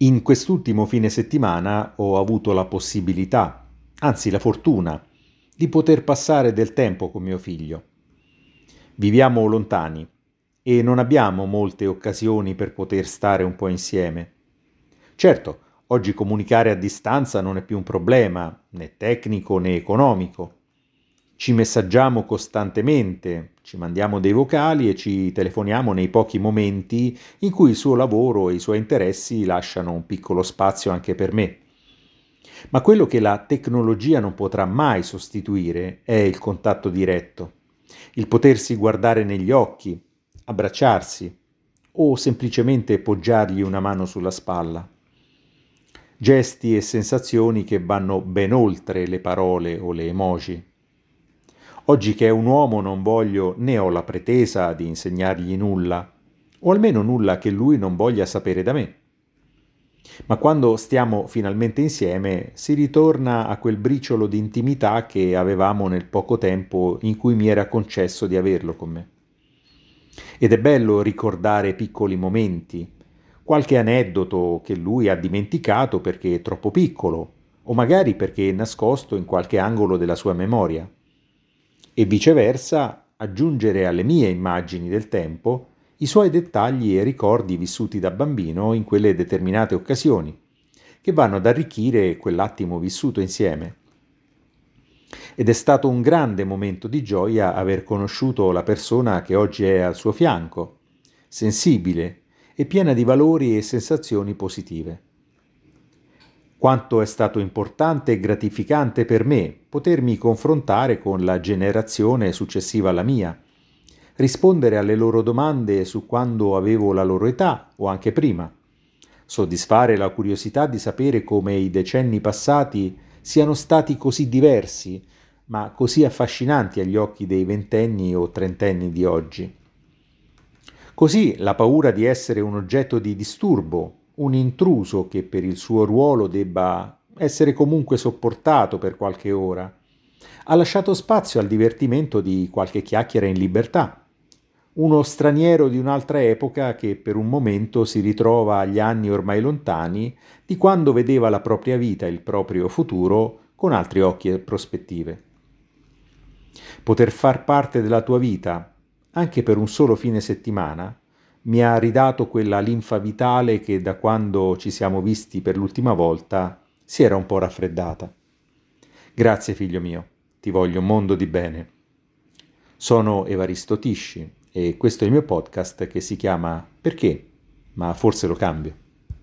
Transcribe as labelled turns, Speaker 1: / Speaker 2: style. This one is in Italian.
Speaker 1: In quest'ultimo fine settimana ho avuto la possibilità, anzi la fortuna, di poter passare del tempo con mio figlio. Viviamo lontani e non abbiamo molte occasioni per poter stare un po' insieme. Certo, oggi comunicare a distanza non è più un problema, né tecnico né economico. Ci messaggiamo costantemente, ci mandiamo dei vocali e ci telefoniamo nei pochi momenti in cui il suo lavoro e i suoi interessi lasciano un piccolo spazio anche per me. Ma quello che la tecnologia non potrà mai sostituire è il contatto diretto, il potersi guardare negli occhi, abbracciarsi o semplicemente poggiargli una mano sulla spalla. Gesti e sensazioni che vanno ben oltre le parole o le emoji. Oggi che è un uomo non voglio né ho la pretesa di insegnargli nulla, o almeno nulla che lui non voglia sapere da me. Ma quando stiamo finalmente insieme si ritorna a quel briciolo di intimità che avevamo nel poco tempo in cui mi era concesso di averlo con me. Ed è bello ricordare piccoli momenti, qualche aneddoto che lui ha dimenticato perché è troppo piccolo, o magari perché è nascosto in qualche angolo della sua memoria e viceversa aggiungere alle mie immagini del tempo i suoi dettagli e ricordi vissuti da bambino in quelle determinate occasioni, che vanno ad arricchire quell'attimo vissuto insieme. Ed è stato un grande momento di gioia aver conosciuto la persona che oggi è al suo fianco, sensibile e piena di valori e sensazioni positive quanto è stato importante e gratificante per me potermi confrontare con la generazione successiva alla mia, rispondere alle loro domande su quando avevo la loro età o anche prima, soddisfare la curiosità di sapere come i decenni passati siano stati così diversi, ma così affascinanti agli occhi dei ventenni o trentenni di oggi. Così la paura di essere un oggetto di disturbo un intruso che per il suo ruolo debba essere comunque sopportato per qualche ora. Ha lasciato spazio al divertimento di qualche chiacchiera in libertà. Uno straniero di un'altra epoca che per un momento si ritrova agli anni ormai lontani di quando vedeva la propria vita e il proprio futuro con altri occhi e prospettive. Poter far parte della tua vita, anche per un solo fine settimana, mi ha ridato quella linfa vitale che da quando ci siamo visti per l'ultima volta si era un po' raffreddata. Grazie figlio mio, ti voglio un mondo di bene. Sono Evaristo Tisci e questo è il mio podcast che si chiama Perché? Ma forse lo cambio.